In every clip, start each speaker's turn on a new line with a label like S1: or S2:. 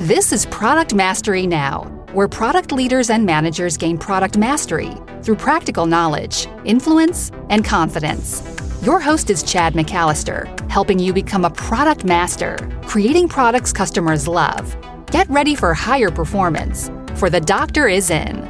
S1: This is Product Mastery Now, where product leaders and managers gain product mastery through practical knowledge, influence, and confidence. Your host is Chad McAllister, helping you become a product master, creating products customers love. Get ready for higher performance, for the doctor is in.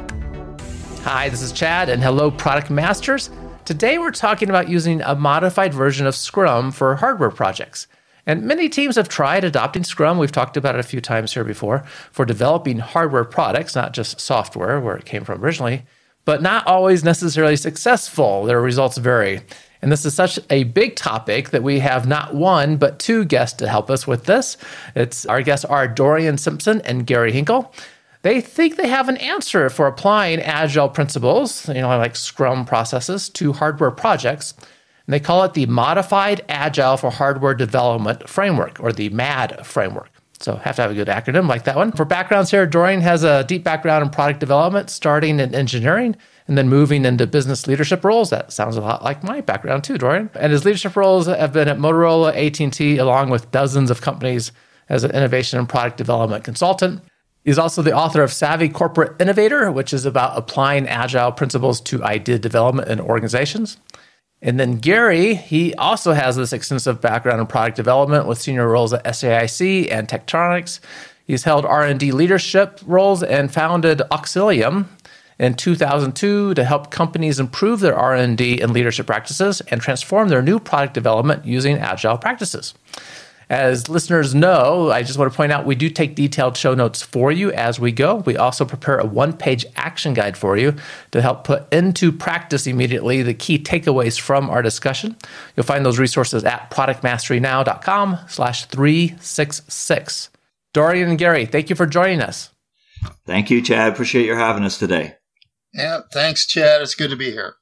S2: Hi, this is Chad, and hello, product masters. Today we're talking about using a modified version of Scrum for hardware projects. And many teams have tried adopting Scrum. We've talked about it a few times here before for developing hardware products, not just software, where it came from originally, but not always necessarily successful. Their results vary. And this is such a big topic that we have not one, but two guests to help us with this. It's our guests are Dorian Simpson and Gary Hinkle. They think they have an answer for applying agile principles, you know, like Scrum processes, to hardware projects. And they call it the Modified Agile for Hardware Development Framework, or the MAD framework. So have to have a good acronym like that one. For backgrounds here, Dorian has a deep background in product development, starting in engineering and then moving into business leadership roles. That sounds a lot like my background too, Dorian. And his leadership roles have been at Motorola, AT&T, along with dozens of companies as an innovation and product development consultant. He's also the author of Savvy Corporate Innovator, which is about applying agile principles to idea development in organizations. And then Gary, he also has this extensive background in product development with senior roles at SAIC and Tektronix. He's held R&D leadership roles and founded Auxilium in 2002 to help companies improve their R&D and leadership practices and transform their new product development using agile practices. As listeners know, I just want to point out we do take detailed show notes for you as we go. We also prepare a one page action guide for you to help put into practice immediately the key takeaways from our discussion. You'll find those resources at productmasterynow.com slash 366. Dorian and Gary, thank you for joining us.
S3: Thank you, Chad. Appreciate your having us today.
S4: Yeah, thanks, Chad. It's good to be here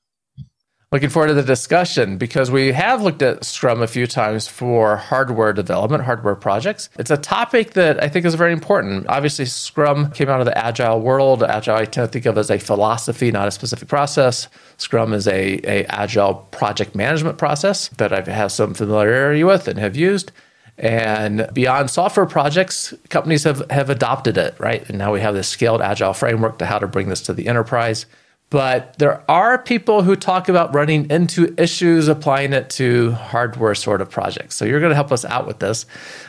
S2: looking forward to the discussion because we have looked at Scrum a few times for hardware development, hardware projects. It's a topic that I think is very important. Obviously, Scrum came out of the agile world. Agile, I tend to think of as a philosophy, not a specific process. Scrum is a, a agile project management process that I have some familiarity with and have used. And beyond software projects, companies have, have adopted it, right? And now we have this scaled agile framework to how to bring this to the enterprise. But there are people who talk about running into issues applying it to hardware sort of projects. So you're going to help us out with this.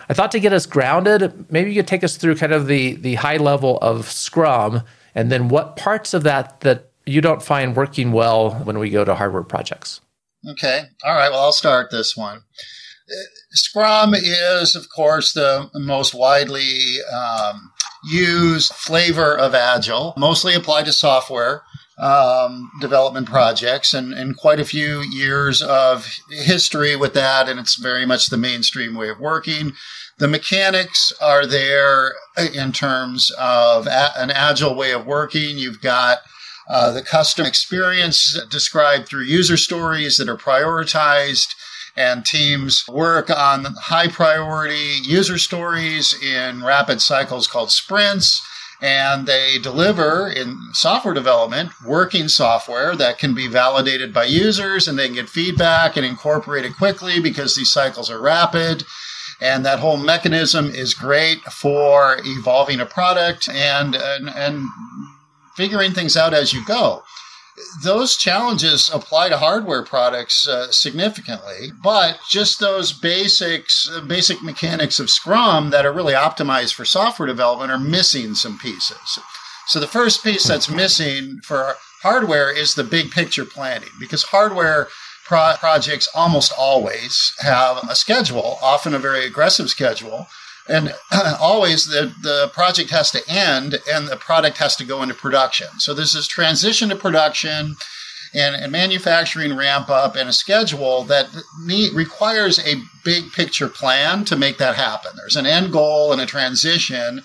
S2: I thought to get us grounded, maybe you could take us through kind of the the high level of Scrum and then what parts of that that you don't find working well when we go to hardware projects.
S4: Okay. All right. Well, I'll start this one. Scrum is, of course, the most widely um, used flavor of Agile, mostly applied to software um, development projects and, and quite a few years of history with that. And it's very much the mainstream way of working. The mechanics are there in terms of a- an agile way of working. You've got uh, the custom experience described through user stories that are prioritized and teams work on high priority user stories in rapid cycles called sprints and they deliver in software development working software that can be validated by users and they can get feedback and incorporate it quickly because these cycles are rapid. And that whole mechanism is great for evolving a product and and, and figuring things out as you go those challenges apply to hardware products uh, significantly, but just those basics, uh, basic mechanics of Scrum that are really optimized for software development are missing some pieces. So the first piece that's missing for hardware is the big picture planning because hardware pro- projects almost always have a schedule, often a very aggressive schedule and always the, the project has to end and the product has to go into production. So there's this transition to production and, and manufacturing ramp up and a schedule that need, requires a big picture plan to make that happen. There's an end goal and a transition,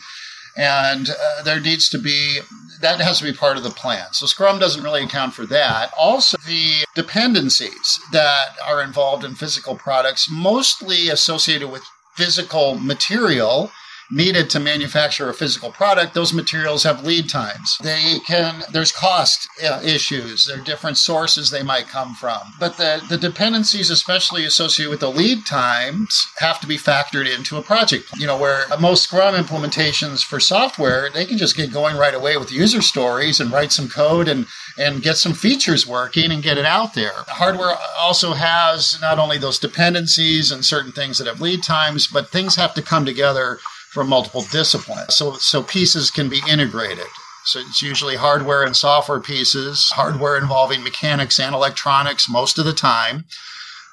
S4: and uh, there needs to be that has to be part of the plan. So Scrum doesn't really account for that. Also, the dependencies that are involved in physical products, mostly associated with physical material needed to manufacture a physical product, those materials have lead times. They can, there's cost uh, issues. There are different sources they might come from. But the, the dependencies, especially associated with the lead times, have to be factored into a project. You know, where most Scrum implementations for software, they can just get going right away with user stories and write some code and, and get some features working and get it out there. Hardware also has not only those dependencies and certain things that have lead times, but things have to come together from multiple disciplines. So, so pieces can be integrated. So it's usually hardware and software pieces, hardware involving mechanics and electronics most of the time.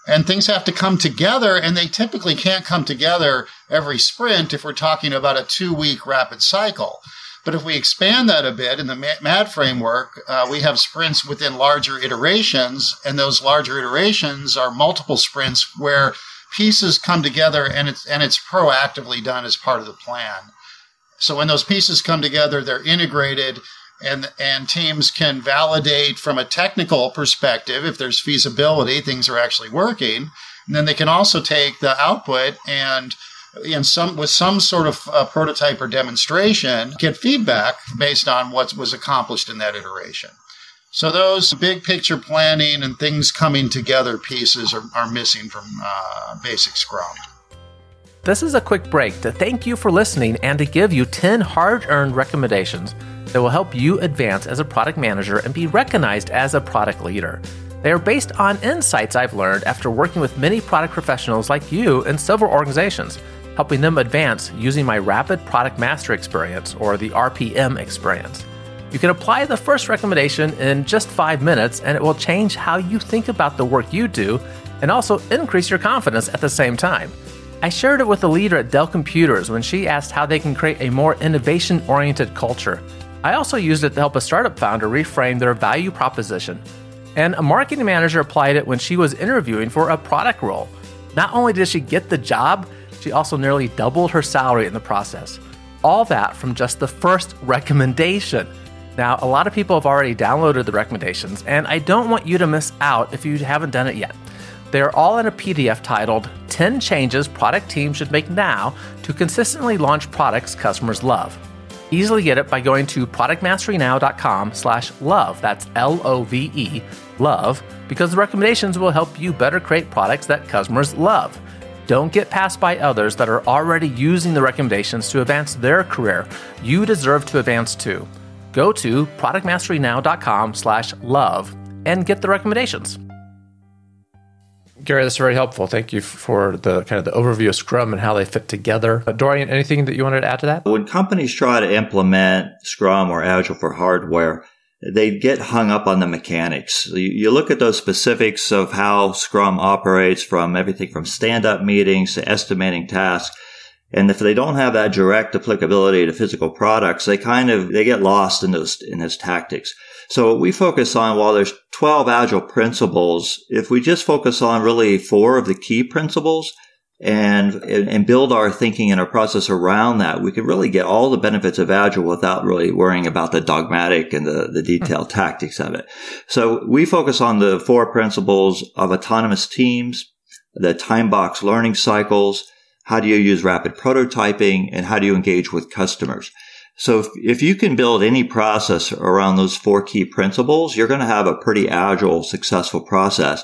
S4: And things have to come together, and they typically can't come together every sprint if we're talking about a two week rapid cycle. But if we expand that a bit in the MAD framework, uh, we have sprints within larger iterations, and those larger iterations are multiple sprints where pieces come together and it's and it's proactively done as part of the plan. So when those pieces come together, they're integrated and and teams can validate from a technical perspective if there's feasibility, things are actually working. And then they can also take the output and in some with some sort of uh, prototype or demonstration get feedback based on what was accomplished in that iteration. So those big picture planning and things coming together pieces are, are missing from uh, basic Scrum.
S2: This is a quick break to thank you for listening and to give you 10 hard earned recommendations that will help you advance as a product manager and be recognized as a product leader. They are based on insights I've learned after working with many product professionals like you in several organizations, helping them advance using my Rapid Product Master experience or the RPM experience. You can apply the first recommendation in just five minutes, and it will change how you think about the work you do and also increase your confidence at the same time. I shared it with a leader at Dell Computers when she asked how they can create a more innovation oriented culture. I also used it to help a startup founder reframe their value proposition. And a marketing manager applied it when she was interviewing for a product role. Not only did she get the job, she also nearly doubled her salary in the process. All that from just the first recommendation. Now, a lot of people have already downloaded the recommendations, and I don't want you to miss out if you haven't done it yet. They're all in a PDF titled 10 Changes Product Teams Should Make Now to Consistently Launch Products Customers Love. Easily get it by going to productmasterynow.com slash love. That's L-O-V-E, love, because the recommendations will help you better create products that customers love. Don't get passed by others that are already using the recommendations to advance their career. You deserve to advance too go to productmasterynow.com slash love and get the recommendations. Gary, that's very helpful. Thank you for the kind of the overview of Scrum and how they fit together. Uh, Dorian, anything that you wanted to add to that?
S3: When companies try to implement Scrum or Agile for hardware, they get hung up on the mechanics. You, you look at those specifics of how Scrum operates from everything from stand up meetings to estimating tasks and if they don't have that direct applicability to physical products, they kind of, they get lost in those, in those tactics. So we focus on, while there's 12 agile principles, if we just focus on really four of the key principles and, and build our thinking and our process around that, we can really get all the benefits of agile without really worrying about the dogmatic and the, the detailed mm-hmm. tactics of it. So we focus on the four principles of autonomous teams, the time box learning cycles, how do you use rapid prototyping? And how do you engage with customers? So if, if you can build any process around those four key principles, you're going to have a pretty agile, successful process.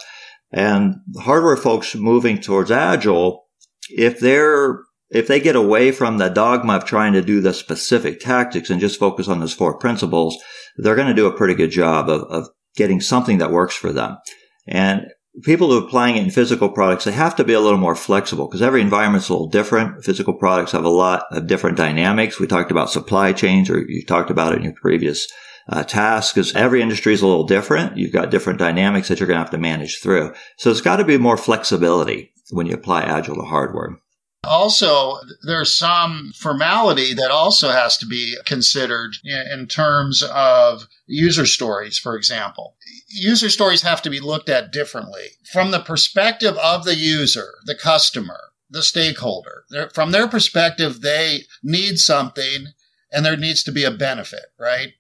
S3: And hardware folks moving towards agile, if they're if they get away from the dogma of trying to do the specific tactics and just focus on those four principles, they're going to do a pretty good job of, of getting something that works for them. And people who are applying it in physical products, they have to be a little more flexible because every environment's a little different. Physical products have a lot of different dynamics. We talked about supply chains or you talked about it in your previous uh, task because every industry is a little different. You've got different dynamics that you're going to have to manage through. So it's got to be more flexibility when you apply agile to hardware.
S4: Also, there's some formality that also has to be considered in terms of user stories, for example. User stories have to be looked at differently from the perspective of the user, the customer, the stakeholder. from their perspective, they need something and there needs to be a benefit, right?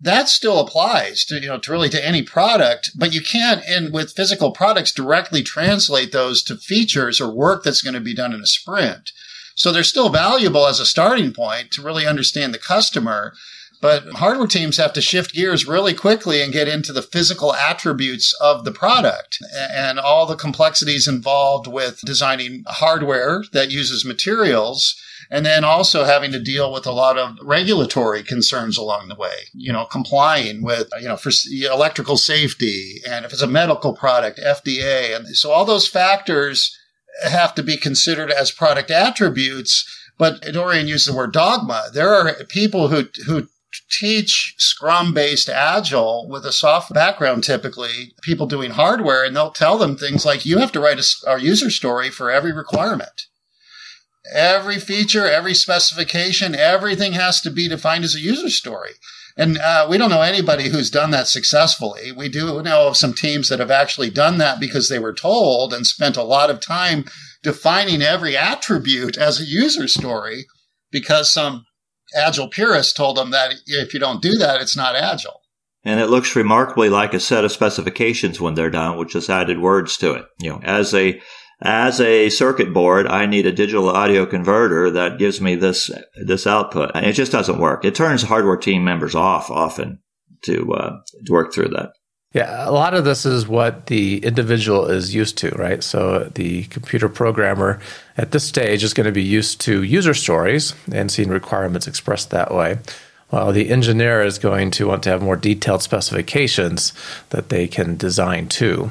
S4: That still applies to you know to really to any product but you can't in with physical products directly translate those to features or work that's going to be done in a sprint So they're still valuable as a starting point to really understand the customer. But hardware teams have to shift gears really quickly and get into the physical attributes of the product and all the complexities involved with designing hardware that uses materials and then also having to deal with a lot of regulatory concerns along the way, you know, complying with, you know, for electrical safety. And if it's a medical product, FDA. And so all those factors have to be considered as product attributes. But Dorian used the word dogma. There are people who, who teach Scrum based Agile with a soft background, typically people doing hardware, and they'll tell them things like, you have to write a, a user story for every requirement. Every feature, every specification, everything has to be defined as a user story. And uh, we don't know anybody who's done that successfully. We do know of some teams that have actually done that because they were told and spent a lot of time defining every attribute as a user story because some agile purist told them that if you don't do that, it's not agile.
S3: And it looks remarkably like a set of specifications when they're done, which just added words to it. You know, as a as a circuit board, I need a digital audio converter that gives me this this output. And it just doesn't work. It turns hardware team members off often to uh, to work through that.
S2: Yeah, a lot of this is what the individual is used to, right? So the computer programmer at this stage is going to be used to user stories and seeing requirements expressed that way. While the engineer is going to want to have more detailed specifications that they can design to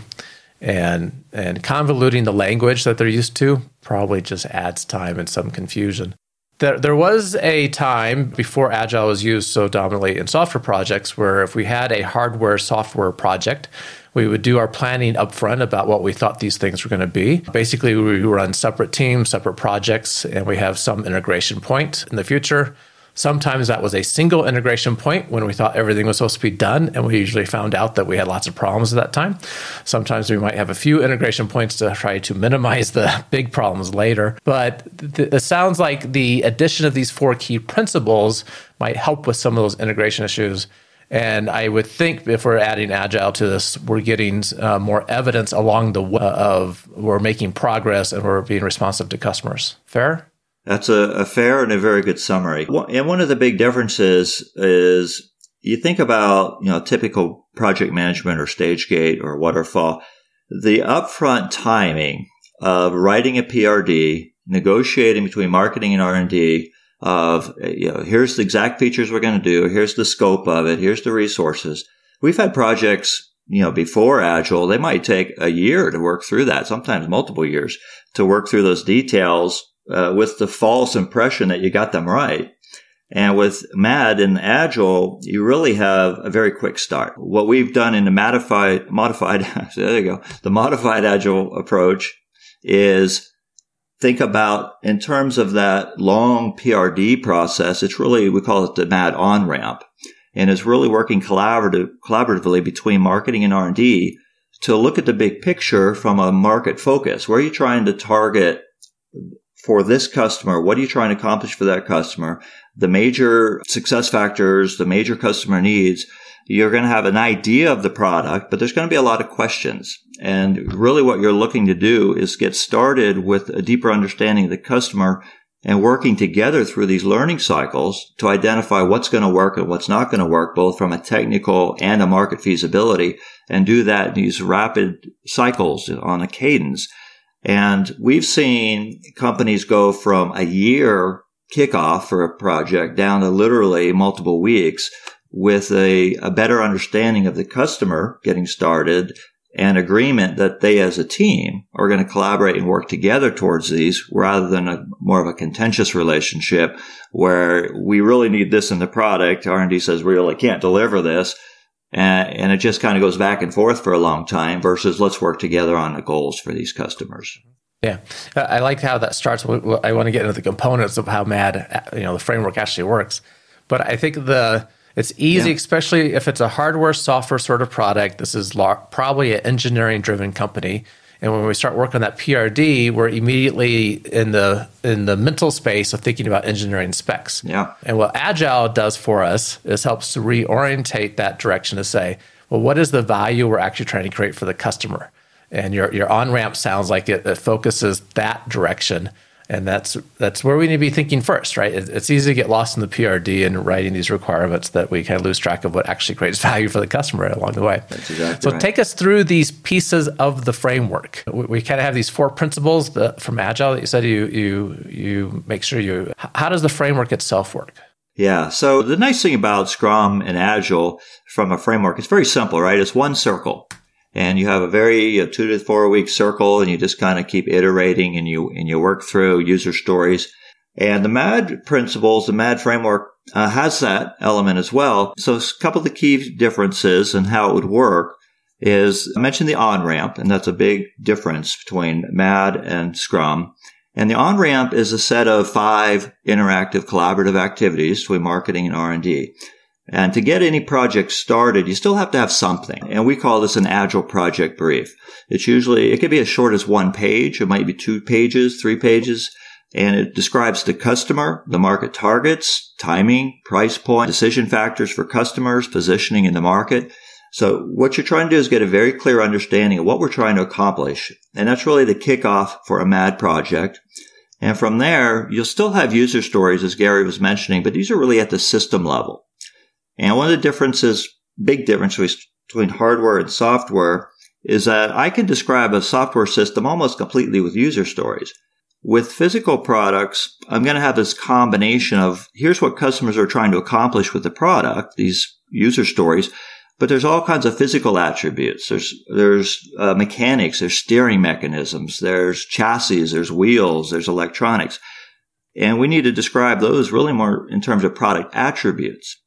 S2: and and convoluting the language that they're used to probably just adds time and some confusion. There, there was a time before Agile was used so dominantly in software projects where if we had a hardware software project, we would do our planning upfront about what we thought these things were going to be. Basically, we run separate teams, separate projects, and we have some integration point in the future. Sometimes that was a single integration point when we thought everything was supposed to be done, and we usually found out that we had lots of problems at that time. Sometimes we might have a few integration points to try to minimize the big problems later. But th- it sounds like the addition of these four key principles might help with some of those integration issues. And I would think if we're adding agile to this, we're getting uh, more evidence along the way of we're making progress and we're being responsive to customers. Fair?
S3: That's a, a fair and a very good summary. And one of the big differences is you think about, you know, typical project management or stage gate or waterfall, the upfront timing of writing a PRD, negotiating between marketing and R&D of, you know, here's the exact features we're going to do. Here's the scope of it. Here's the resources. We've had projects, you know, before Agile, they might take a year to work through that, sometimes multiple years to work through those details uh, with the false impression that you got them right. And with MAD and Agile, you really have a very quick start. What we've done in the modified, modified, there you go, the modified Agile approach is think about in terms of that long PRD process. It's really, we call it the MAD on ramp and it's really working collaborative, collaboratively between marketing and R&D to look at the big picture from a market focus. Where are you trying to target for this customer, what are you trying to accomplish for that customer? The major success factors, the major customer needs, you're going to have an idea of the product, but there's going to be a lot of questions. And really what you're looking to do is get started with a deeper understanding of the customer and working together through these learning cycles to identify what's going to work and what's not going to work, both from a technical and a market feasibility, and do that in these rapid cycles on a cadence. And we've seen companies go from a year kickoff for a project down to literally multiple weeks with a, a better understanding of the customer getting started and agreement that they as a team are going to collaborate and work together towards these rather than a more of a contentious relationship where we really need this in the product. R&D says we really can't deliver this. And, and it just kind of goes back and forth for a long time versus let's work together on the goals for these customers.
S2: Yeah, uh, I like how that starts. I want to get into the components of how MAD, you know, the framework actually works. But I think the it's easy, yeah. especially if it's a hardware software sort of product. This is probably an engineering driven company. And when we start working on that PRD, we're immediately in the in the mental space of thinking about engineering specs.
S3: Yeah.
S2: And what Agile does for us is helps to reorientate that direction to say, well, what is the value we're actually trying to create for the customer? And your your on ramp sounds like it, it focuses that direction And that's that's where we need to be thinking first, right? It's easy to get lost in the PRD and writing these requirements that we kind of lose track of what actually creates value for the customer along the way.
S3: That's exactly
S2: so
S3: right.
S2: take us through these pieces of the framework. We, we kind of have these four principles that, from Agile that you said you you you make sure you. How does the framework itself work?
S3: Yeah. So the nice thing about Scrum and Agile from a framework, it's very simple, right? It's one circle and you have a very two to four week circle and you just kind of keep iterating and you, and you work through user stories. And the MAD principles, the MAD framework uh, has that element as well. So a couple of the key differences and how it would work is I mentioned the on ramp, and that's a big difference between MAD and Scrum. And the on ramp is a set of five interactive collaborative activities between marketing and R&D. And to get any project started, you still have to have something. And we call this an agile project brief. It's usually, it could be as short as one page. It might be two pages, three pages. And it describes the customer, the market targets, timing, price point, decision factors for customers, positioning in the market. So what you're trying to do is get a very clear understanding of what we're trying to accomplish. And that's really the kickoff for a MAD project. And from there, you'll still have user stories, as Gary was mentioning, but these are really at the system level. And one of the differences, big difference between hardware and software is that I can describe a software system almost completely with user stories. With physical products, I'm going to have this combination of here's what customers are trying to accomplish with the product, these user stories, but there's all kinds of physical attributes. There's there's uh, mechanics, there's steering mechanisms, there's chassis, there's wheels, there's electronics, and we need to describe those really more in terms of product attributes.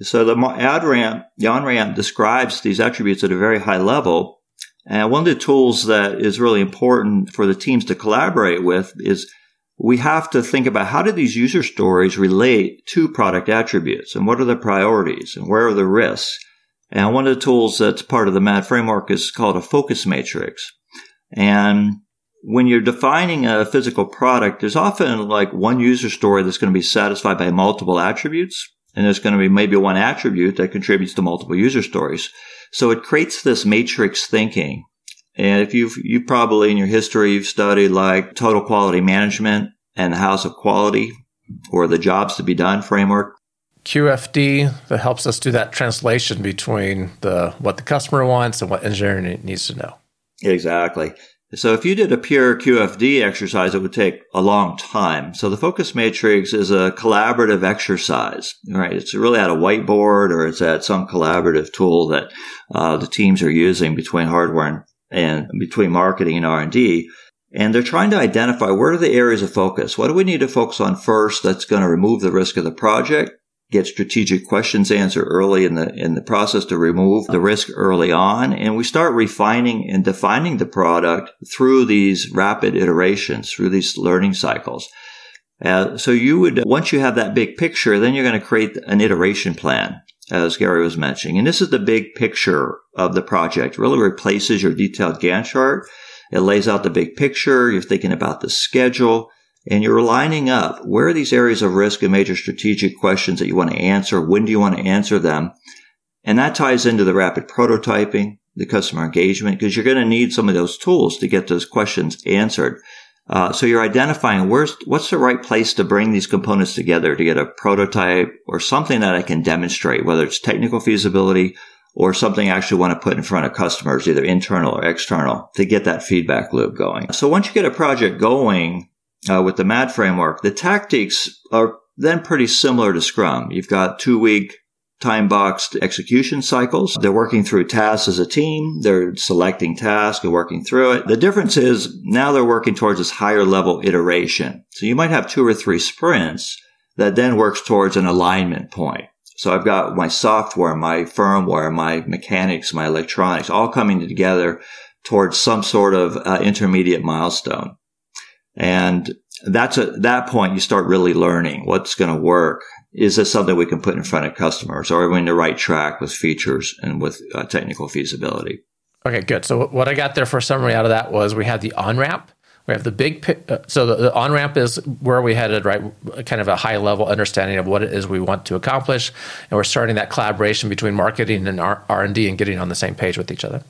S3: So the ad ramp, the on ramp describes these attributes at a very high level. And one of the tools that is really important for the teams to collaborate with is we have to think about how do these user stories relate to product attributes and what are the priorities and where are the risks and one of the tools that's part of the MAD framework is called a focus matrix. And when you're defining a physical product, there's often like one user story that's going to be satisfied by multiple attributes. And there's going to be maybe one attribute that contributes to multiple user stories. So it creates this matrix thinking. And if you've, you probably in your history, you've studied like total quality management and the house of quality or the jobs to be done framework.
S2: QFD that helps us do that translation between the what the customer wants and what engineering needs to know.
S3: Exactly. So if you did a pure QFD exercise, it would take a long time. So the focus matrix is a collaborative exercise, right? It's really at a whiteboard or it's at some collaborative tool that uh, the teams are using between hardware and, and between marketing and R&D. And they're trying to identify where are the areas of focus? What do we need to focus on first that's going to remove the risk of the project? Get strategic questions answered early in the in the process to remove the risk early on. And we start refining and defining the product through these rapid iterations through these learning cycles. Uh, so you would once you have that big picture then you're going to create an iteration plan as Gary was mentioning. And this is the big picture of the project. It really replaces your detailed Gantt chart. It lays out the big picture. You're thinking about the schedule and you're lining up where are these areas of risk and major strategic questions that you want to answer? When do you want to answer them? And that ties into the rapid prototyping, the customer engagement, because you're going to need some of those tools to get those questions answered. Uh, so you're identifying where's what's the right place to bring these components together to get a prototype or something that I can demonstrate, whether it's technical feasibility or something I actually want to put in front of customers, either internal or external, to get that feedback loop going. So once you get a project going, uh, with the MAD framework, the tactics are then pretty similar to Scrum. You've got two week time boxed execution cycles. They're working through tasks as a team. They're selecting tasks and working through it. The difference is now they're working towards this higher level iteration. So you might have two or three sprints that then works towards an alignment point. So I've got my software, my firmware, my mechanics, my electronics all coming together towards some sort of uh, intermediate milestone. And that's at that point you start really learning what's going to work. Is this something we can put in front of customers? Are we in the right track with features and with uh, technical feasibility?
S2: Okay, good. So what I got there for summary out of that was we have the on ramp. We have the big, uh, so the, the on ramp is where we headed, right? Kind of a high level understanding of what it is we want to accomplish, and we're starting that collaboration between marketing and R and D and getting on the same page with each other.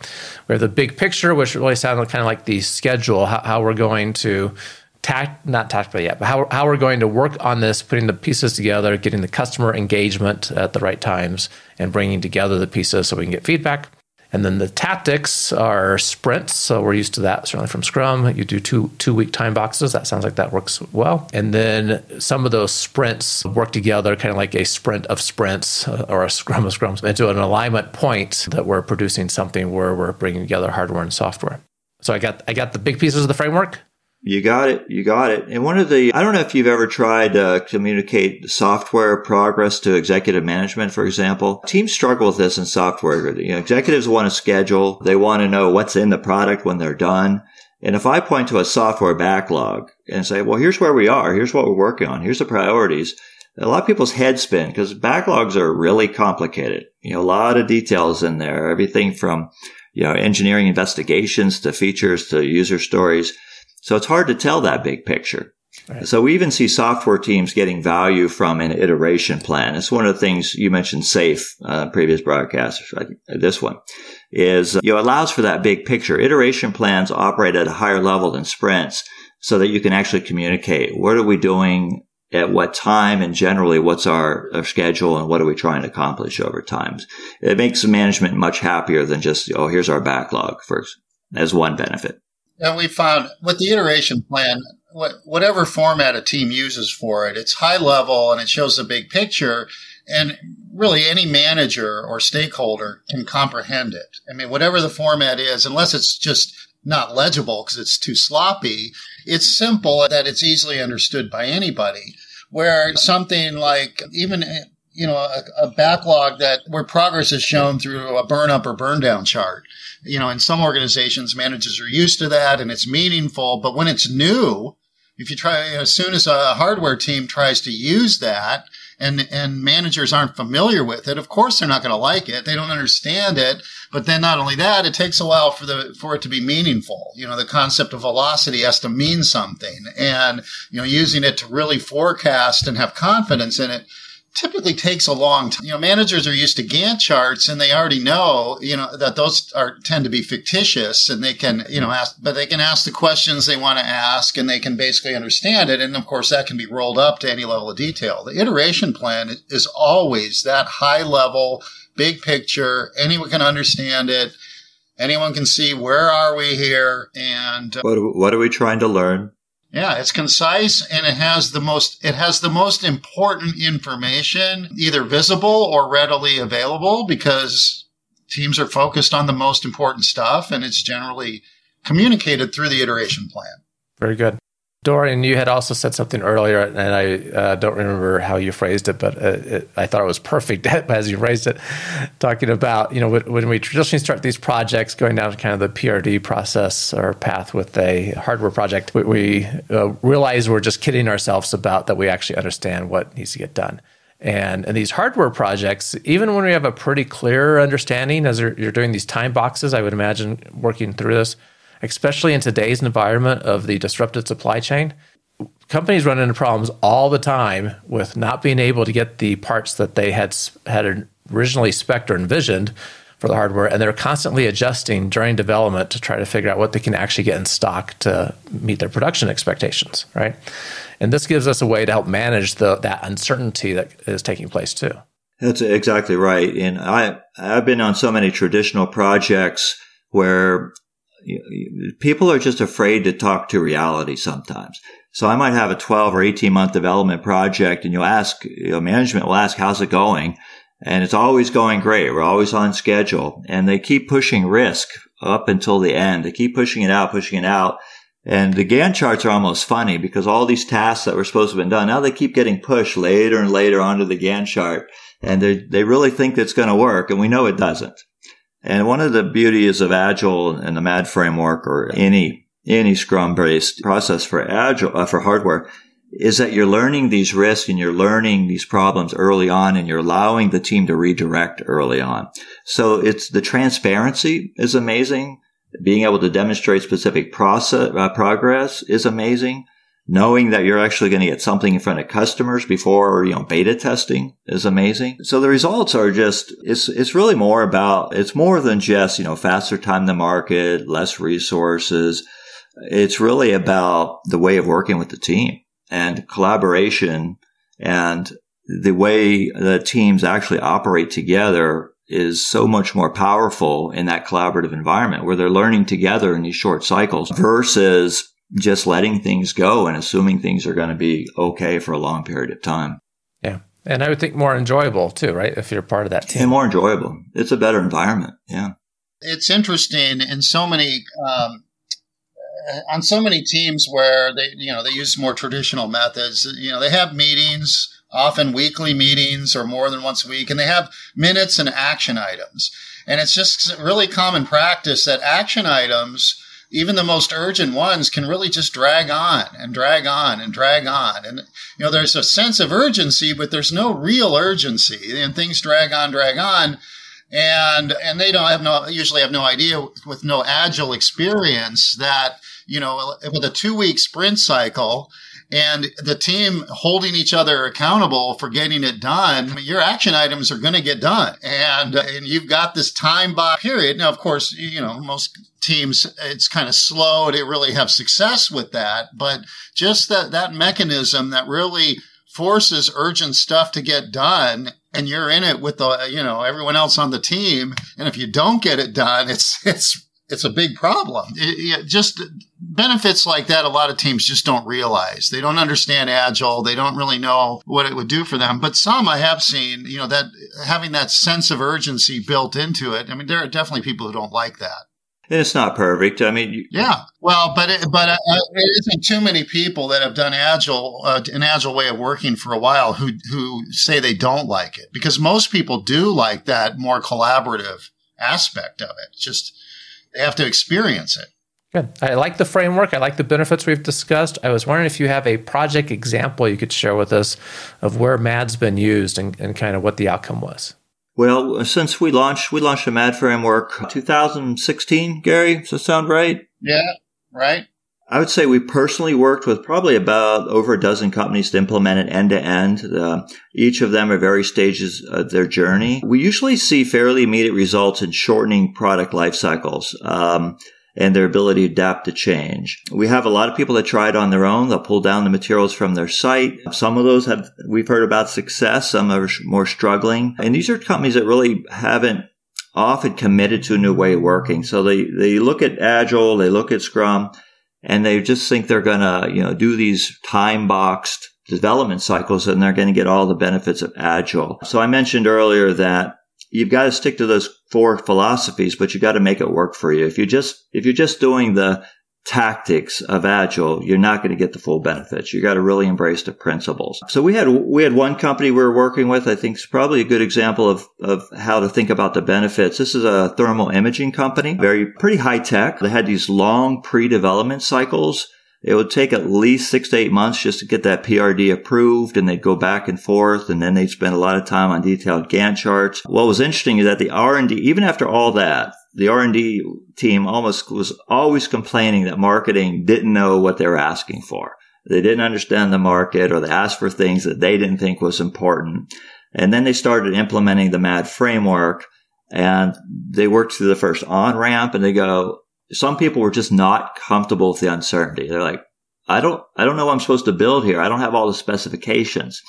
S2: We have the big picture, which really sounds kind of like the schedule, how, how we're going to tact, not tactically yet, but how, how we're going to work on this, putting the pieces together, getting the customer engagement at the right times, and bringing together the pieces so we can get feedback. And then the tactics are sprints. So we're used to that certainly from Scrum. You do two two week time boxes. That sounds like that works well. And then some of those sprints work together, kind of like a sprint of sprints uh, or a scrum of scrums, into an alignment point that we're producing something where we're bringing together hardware and software. So I got I got the big pieces of the framework.
S3: You got it. You got it. And one of the, I don't know if you've ever tried to communicate software progress to executive management, for example. Teams struggle with this in software. You know, executives want to schedule. They want to know what's in the product when they're done. And if I point to a software backlog and say, well, here's where we are. Here's what we're working on. Here's the priorities. A lot of people's heads spin because backlogs are really complicated. You know, a lot of details in there. Everything from, you know, engineering investigations to features to user stories. So it's hard to tell that big picture. Right. So we even see software teams getting value from an iteration plan. It's one of the things you mentioned SAFe, uh, previous broadcasts, right? This one is, you know, allows for that big picture. Iteration plans operate at a higher level than sprints so that you can actually communicate. What are we doing at what time and generally what's our, our schedule and what are we trying to accomplish over time? It makes management much happier than just, oh, here's our backlog first as one benefit.
S4: And we found with the iteration plan, whatever format a team uses for it, it's high level and it shows the big picture. And really any manager or stakeholder can comprehend it. I mean, whatever the format is, unless it's just not legible because it's too sloppy, it's simple that it's easily understood by anybody. Where something like even you know, a, a, backlog that where progress is shown through a burn up or burn down chart. You know, in some organizations, managers are used to that and it's meaningful. But when it's new, if you try, as soon as a hardware team tries to use that and, and managers aren't familiar with it, of course they're not going to like it. They don't understand it. But then not only that, it takes a while for the, for it to be meaningful. You know, the concept of velocity has to mean something and, you know, using it to really forecast and have confidence in it typically takes a long time. You know, managers are used to Gantt charts and they already know, you know, that those are tend to be fictitious and they can, you know, ask, but they can ask the questions they want to ask and they can basically understand it. And of course, that can be rolled up to any level of detail. The iteration plan is always that high level, big picture. Anyone can understand it. Anyone can see where are we here and
S3: uh, what, what are we trying to learn?
S4: Yeah, it's concise and it has the most it has the most important information either visible or readily available because teams are focused on the most important stuff and it's generally communicated through the iteration plan.
S2: Very good. Dorian, you had also said something earlier, and I uh, don't remember how you phrased it, but uh, it, I thought it was perfect as you phrased it, talking about you know when we traditionally start these projects, going down to kind of the PRD process or path with a hardware project, we, we uh, realize we're just kidding ourselves about that we actually understand what needs to get done. And, and these hardware projects, even when we have a pretty clear understanding as you're, you're doing these time boxes, I would imagine working through this especially in today's environment of the disrupted supply chain. Companies run into problems all the time with not being able to get the parts that they had had originally spec or envisioned for the hardware, and they're constantly adjusting during development to try to figure out what they can actually get in stock to meet their production expectations, right? And this gives us a way to help manage the, that uncertainty that is taking place too.
S3: That's exactly right. And I I've been on so many traditional projects where people are just afraid to talk to reality sometimes. So I might have a 12 or 18 month development project and you'll ask, you know, management will ask, how's it going? And it's always going great. We're always on schedule and they keep pushing risk up until the end. They keep pushing it out, pushing it out. And the Gantt charts are almost funny because all these tasks that were supposed to have been done, now they keep getting pushed later and later onto the Gantt chart. And they, they really think it's going to work. And we know it doesn't. And one of the beauties of Agile and the MAD framework or any, any Scrum based process for Agile, uh, for hardware is that you're learning these risks and you're learning these problems early on and you're allowing the team to redirect early on. So it's the transparency is amazing. Being able to demonstrate specific process, uh, progress is amazing knowing that you're actually going to get something in front of customers before, you know, beta testing is amazing. So the results are just, it's, it's really more about, it's more than just, you know, faster time to market, less resources. It's really about the way of working with the team and collaboration and the way the teams actually operate together is so much more powerful in that collaborative environment where they're learning together in these short cycles versus just letting things go and assuming things are going to be okay for a long period of time.
S2: Yeah. And I would think more enjoyable too, right? If you're part of that team.
S3: And more enjoyable. It's a better environment. Yeah.
S4: It's interesting in so many, um, on so many teams where they, you know, they use more traditional methods. You know, they have meetings often weekly meetings or more than once a week, and they have minutes and action items. And it's just really common practice that action items, even the most urgent ones, can really just drag on and drag on and drag on. And, you know, there's a sense of urgency, but there's no real urgency, and things drag on, drag on. And, and they don't have no, usually have no idea with no agile experience that, you know, with a two week sprint cycle, and the team holding each other accountable for getting it done, your action items are going to get done. And, and you've got this time box period. Now, of course, you know, most teams, it's kind of slow to really have success with that. But just that, that mechanism that really forces urgent stuff to get done and you're in it with the, you know, everyone else on the team. And if you don't get it done, it's, it's it's a big problem. It, it just benefits like that, a lot of teams just don't realize. They don't understand agile. They don't really know what it would do for them. But some I have seen, you know, that having that sense of urgency built into it. I mean, there are definitely people who don't like that.
S3: And it's not perfect. I mean, you-
S4: yeah. Well, but it, but uh, it isn't too many people that have done agile, uh, an agile way of working for a while who who say they don't like it because most people do like that more collaborative aspect of it. Just they have to experience it.
S2: Good. I like the framework. I like the benefits we've discussed. I was wondering if you have a project example you could share with us of where MAD's been used and, and kind of what the outcome was.
S3: Well, since we launched, we launched a MAD framework 2016, Gary. Does that sound right?
S4: Yeah, right.
S3: I would say we personally worked with probably about over a dozen companies to implement it end to end. Uh, each of them are various stages of their journey. We usually see fairly immediate results in shortening product life cycles. Um, and their ability to adapt to change. We have a lot of people that try it on their own. They'll pull down the materials from their site. Some of those have, we've heard about success. Some are more struggling. And these are companies that really haven't often committed to a new way of working. So they, they look at Agile, they look at Scrum, and they just think they're going to, you know, do these time boxed development cycles and they're going to get all the benefits of agile. So I mentioned earlier that you've got to stick to those four philosophies, but you got to make it work for you. If you just, if you're just doing the tactics of agile, you're not going to get the full benefits. You got to really embrace the principles. So we had, we had one company we were working with. I think is probably a good example of, of how to think about the benefits. This is a thermal imaging company, very pretty high tech. They had these long pre-development cycles. It would take at least six to eight months just to get that PRD approved and they'd go back and forth and then they'd spend a lot of time on detailed Gantt charts. What was interesting is that the R&D, even after all that, the R&D team almost was always complaining that marketing didn't know what they were asking for. They didn't understand the market or they asked for things that they didn't think was important. And then they started implementing the MAD framework and they worked through the first on ramp and they go, some people were just not comfortable with the uncertainty. They're like, I don't, I don't know what I'm supposed to build here. I don't have all the specifications.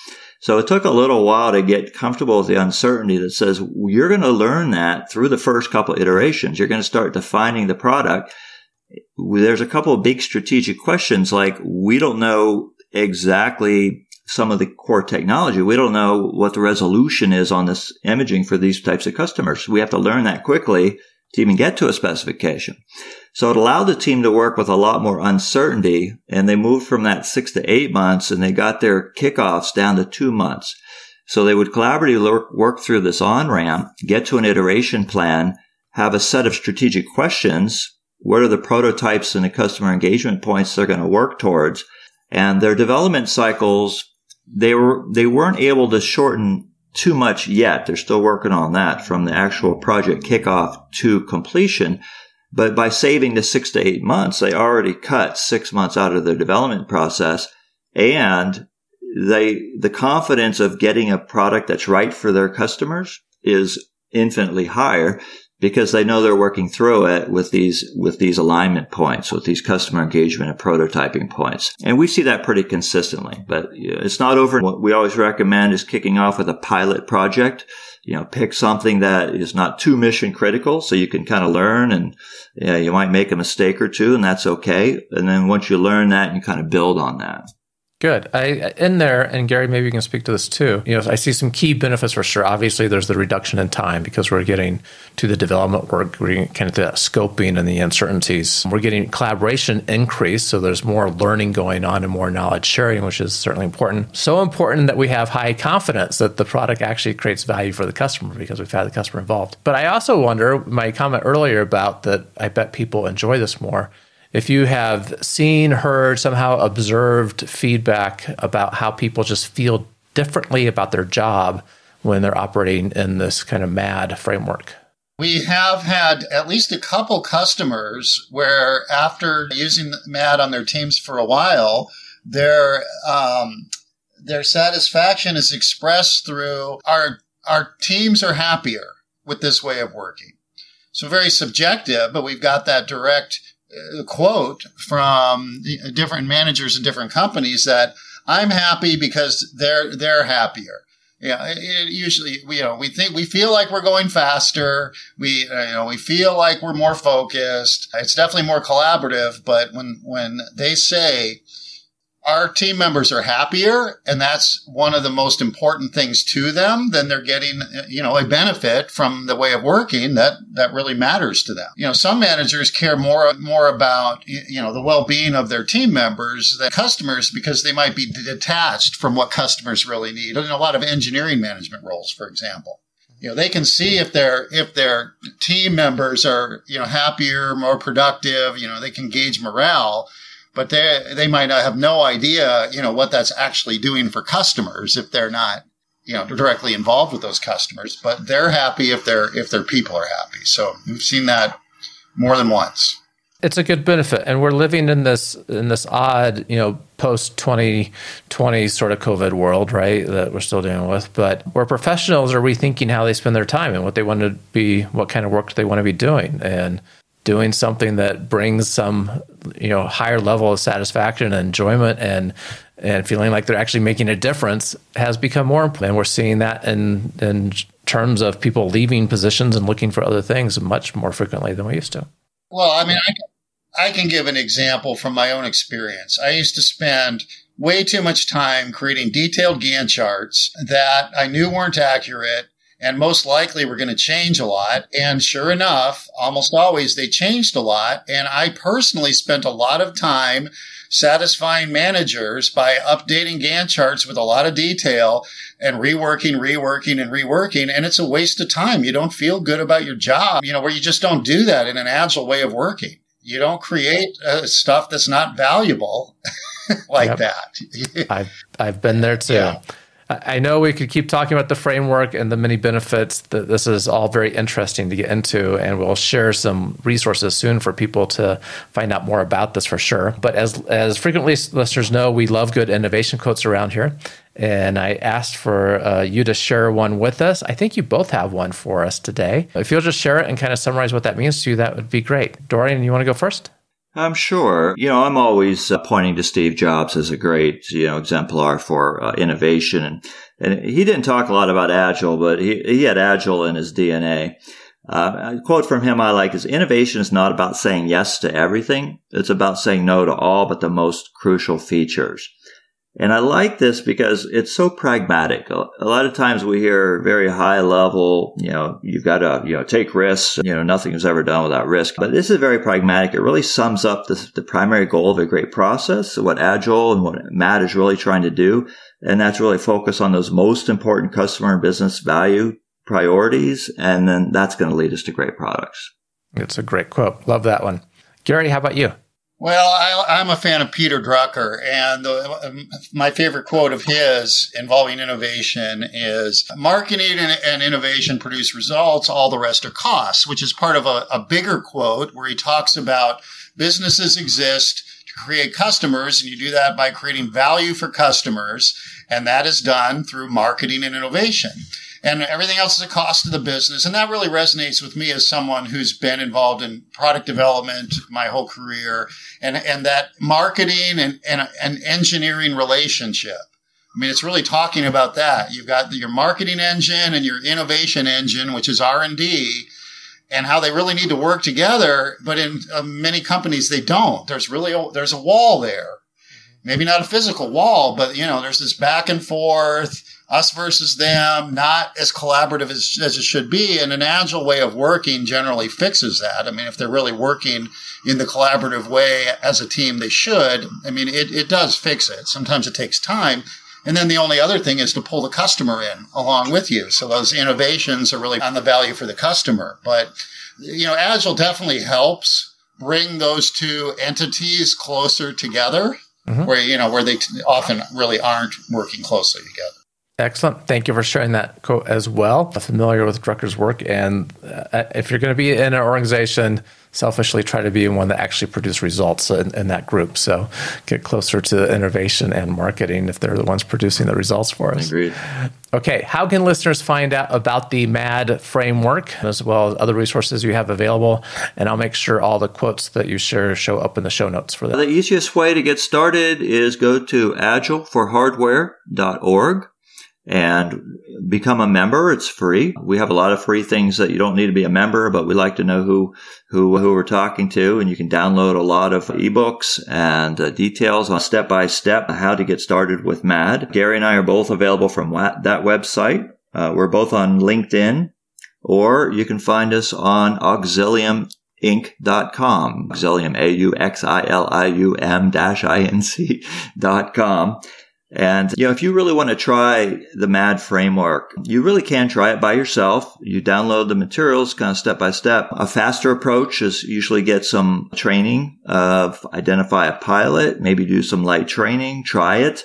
S3: So it took a little while to get comfortable with the uncertainty that says you're going to learn that through the first couple iterations. You're going to start defining the product. There's a couple of big strategic questions like we don't know exactly some of the core technology. We don't know what the resolution is on this imaging for these types of customers. We have to learn that quickly to even get to a specification. So it allowed the team to work with a lot more uncertainty and they moved from that six to eight months and they got their kickoffs down to two months. So they would collaboratively work through this on ramp, get to an iteration plan, have a set of strategic questions. What are the prototypes and the customer engagement points they're going to work towards? And their development cycles, they were, they weren't able to shorten too much yet. They're still working on that from the actual project kickoff to completion. But by saving the six to eight months, they already cut six months out of their development process and they, the confidence of getting a product that's right for their customers is infinitely higher because they know they're working through it with these with these alignment points, with these customer engagement and prototyping points. And we see that pretty consistently. But it's not over. What we always recommend is kicking off with a pilot project. You know, pick something that is not too mission critical, so you can kind of learn, and you might make a mistake or two, and that's okay. And then once you learn that, you kind of build on that.
S2: Good. I in there, and Gary, maybe you can speak to this too. You know, I see some key benefits for sure. Obviously, there's the reduction in time because we're getting to the development work, we're getting kind of the scoping and the uncertainties. We're getting collaboration increase, so there's more learning going on and more knowledge sharing, which is certainly important. So important that we have high confidence that the product actually creates value for the customer because we've had the customer involved. But I also wonder, my comment earlier about that, I bet people enjoy this more if you have seen, heard, somehow observed feedback about how people just feel differently about their job when they're operating in this kind of MAD framework.
S4: We have had at least a couple customers where, after using MAD on their teams for a while, their um, their satisfaction is expressed through our our teams are happier with this way of working. So very subjective, but we've got that direct quote from different managers in different companies that I'm happy because they're they're happier. Yeah, it usually we you know we think we feel like we're going faster. We uh, you know we feel like we're more focused. It's definitely more collaborative. But when when they say our team members are happier and that's one of the most important things to them then they're getting you know a benefit from the way of working that that really matters to them. You know some managers care more more about you know the well-being of their team members than customers because they might be detached from what customers really need. In a lot of engineering management roles for example. You know they can see if their if their team members are you know happier more productive you know they can gauge morale but they they might have no idea, you know, what that's actually doing for customers if they're not, you know, directly involved with those customers. But they're happy if their if their people are happy. So we've seen that more than once.
S2: It's a good benefit, and we're living in this in this odd, you know, post twenty twenty sort of COVID world, right? That we're still dealing with, but where professionals are rethinking how they spend their time and what they want to be, what kind of work they want to be doing, and doing something that brings some you know higher level of satisfaction and enjoyment and and feeling like they're actually making a difference has become more important. And we're seeing that in in terms of people leaving positions and looking for other things much more frequently than we used to.
S4: Well, I mean, I, I can give an example from my own experience. I used to spend way too much time creating detailed Gantt charts that I knew weren't accurate and most likely were going to change a lot. And sure enough, almost always they changed a lot. And I personally spent a lot of time satisfying managers by updating Gantt charts with a lot of detail and reworking, reworking, and reworking. And it's a waste of time. You don't feel good about your job, you know, where you just don't do that in an agile way of working. You don't create uh, stuff that's not valuable like that.
S2: I've I've been there too. Yeah. I know we could keep talking about the framework and the many benefits. That this is all very interesting to get into, and we'll share some resources soon for people to find out more about this for sure. But as as frequently listeners know, we love good innovation quotes around here, and I asked for uh, you to share one with us. I think you both have one for us today. If you'll just share it and kind of summarize what that means to you, that would be great. Dorian, you want to go first?
S3: I'm sure. You know, I'm always uh, pointing to Steve Jobs as a great, you know, exemplar for uh, innovation. And, and he didn't talk a lot about Agile, but he, he had Agile in his DNA. Uh, a quote from him I like is innovation is not about saying yes to everything. It's about saying no to all but the most crucial features. And I like this because it's so pragmatic. A lot of times we hear very high level, you know, you've got to, you know, take risks. You know, nothing is ever done without risk. But this is very pragmatic. It really sums up the, the primary goal of a great process, what Agile and what MAD is really trying to do. And that's really focus on those most important customer and business value priorities. And then that's going to lead us to great products.
S2: It's a great quote. Love that one. Gary, how about you?
S4: Well, I, am a fan of Peter Drucker, and the, um, my favorite quote of his involving innovation is marketing and, and, innovation produce results, all the rest are costs, which is part of a, a bigger quote where he talks about businesses exist to create customers, and you do that by creating value for customers, and that is done through marketing and innovation. And everything else is a cost of the business. And that really resonates with me as someone who's been involved in product development my whole career and, and that marketing and, and, and engineering relationship. I mean, it's really talking about that. You've got your marketing engine and your innovation engine, which is R and D and how they really need to work together. But in uh, many companies, they don't. There's really, a, there's a wall there. Maybe not a physical wall, but you know, there's this back and forth us versus them, not as collaborative as, as it should be. And an agile way of working generally fixes that. I mean, if they're really working in the collaborative way as a team, they should. I mean, it, it does fix it. Sometimes it takes time. And then the only other thing is to pull the customer in along with you. So those innovations are really on the value for the customer. But, you know, Agile definitely helps bring those two entities closer together mm-hmm. where, you know, where they often really aren't working closely together.
S2: Excellent. Thank you for sharing that quote as well. I'm familiar with Drucker's work. And uh, if you're going to be in an organization, selfishly try to be in one that actually produce results in, in, that group. So get closer to innovation and marketing if they're the ones producing the results for us.
S3: Agreed.
S2: Okay. How can listeners find out about the MAD framework as well as other resources you have available? And I'll make sure all the quotes that you share show up in the show notes for that.
S3: The easiest way to get started is go to agileforhardware.org and become a member. It's free. We have a lot of free things that you don't need to be a member, but we like to know who, who, who we're talking to. And you can download a lot of ebooks and uh, details on step by step how to get started with MAD. Gary and I are both available from that website. Uh, we're both on LinkedIn or you can find us on Auxilium Inc.com, Auxilium, A-U-X-I-L-I-U-M dash I-N-C dot com. And, you know, if you really want to try the MAD framework, you really can try it by yourself. You download the materials kind of step by step. A faster approach is usually get some training of identify a pilot, maybe do some light training, try it,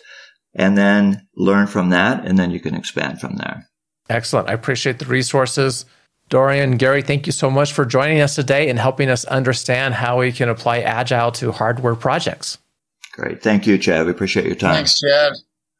S3: and then learn from that. And then you can expand from there.
S2: Excellent. I appreciate the resources. Dorian, Gary, thank you so much for joining us today and helping us understand how we can apply Agile to hardware projects.
S3: Great. Thank you, Chad. We appreciate your time.
S4: Thanks, Chad.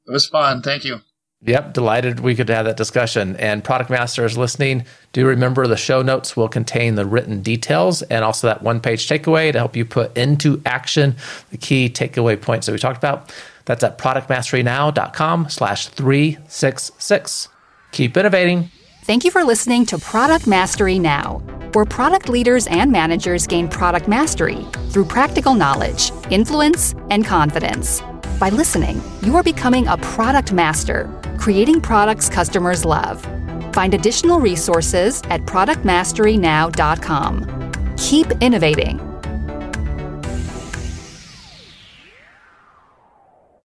S4: It was fun. Thank you.
S2: Yep, delighted we could have that discussion. And product masters listening, do remember the show notes will contain the written details and also that one page takeaway to help you put into action the key takeaway points that we talked about. That's at productmasterynow.com slash 366. Keep innovating.
S1: Thank you for listening to Product Mastery Now, where product leaders and managers gain product mastery through practical knowledge, influence, and confidence. By listening, you are becoming a product master, creating products customers love. Find additional resources at productmasterynow.com. Keep innovating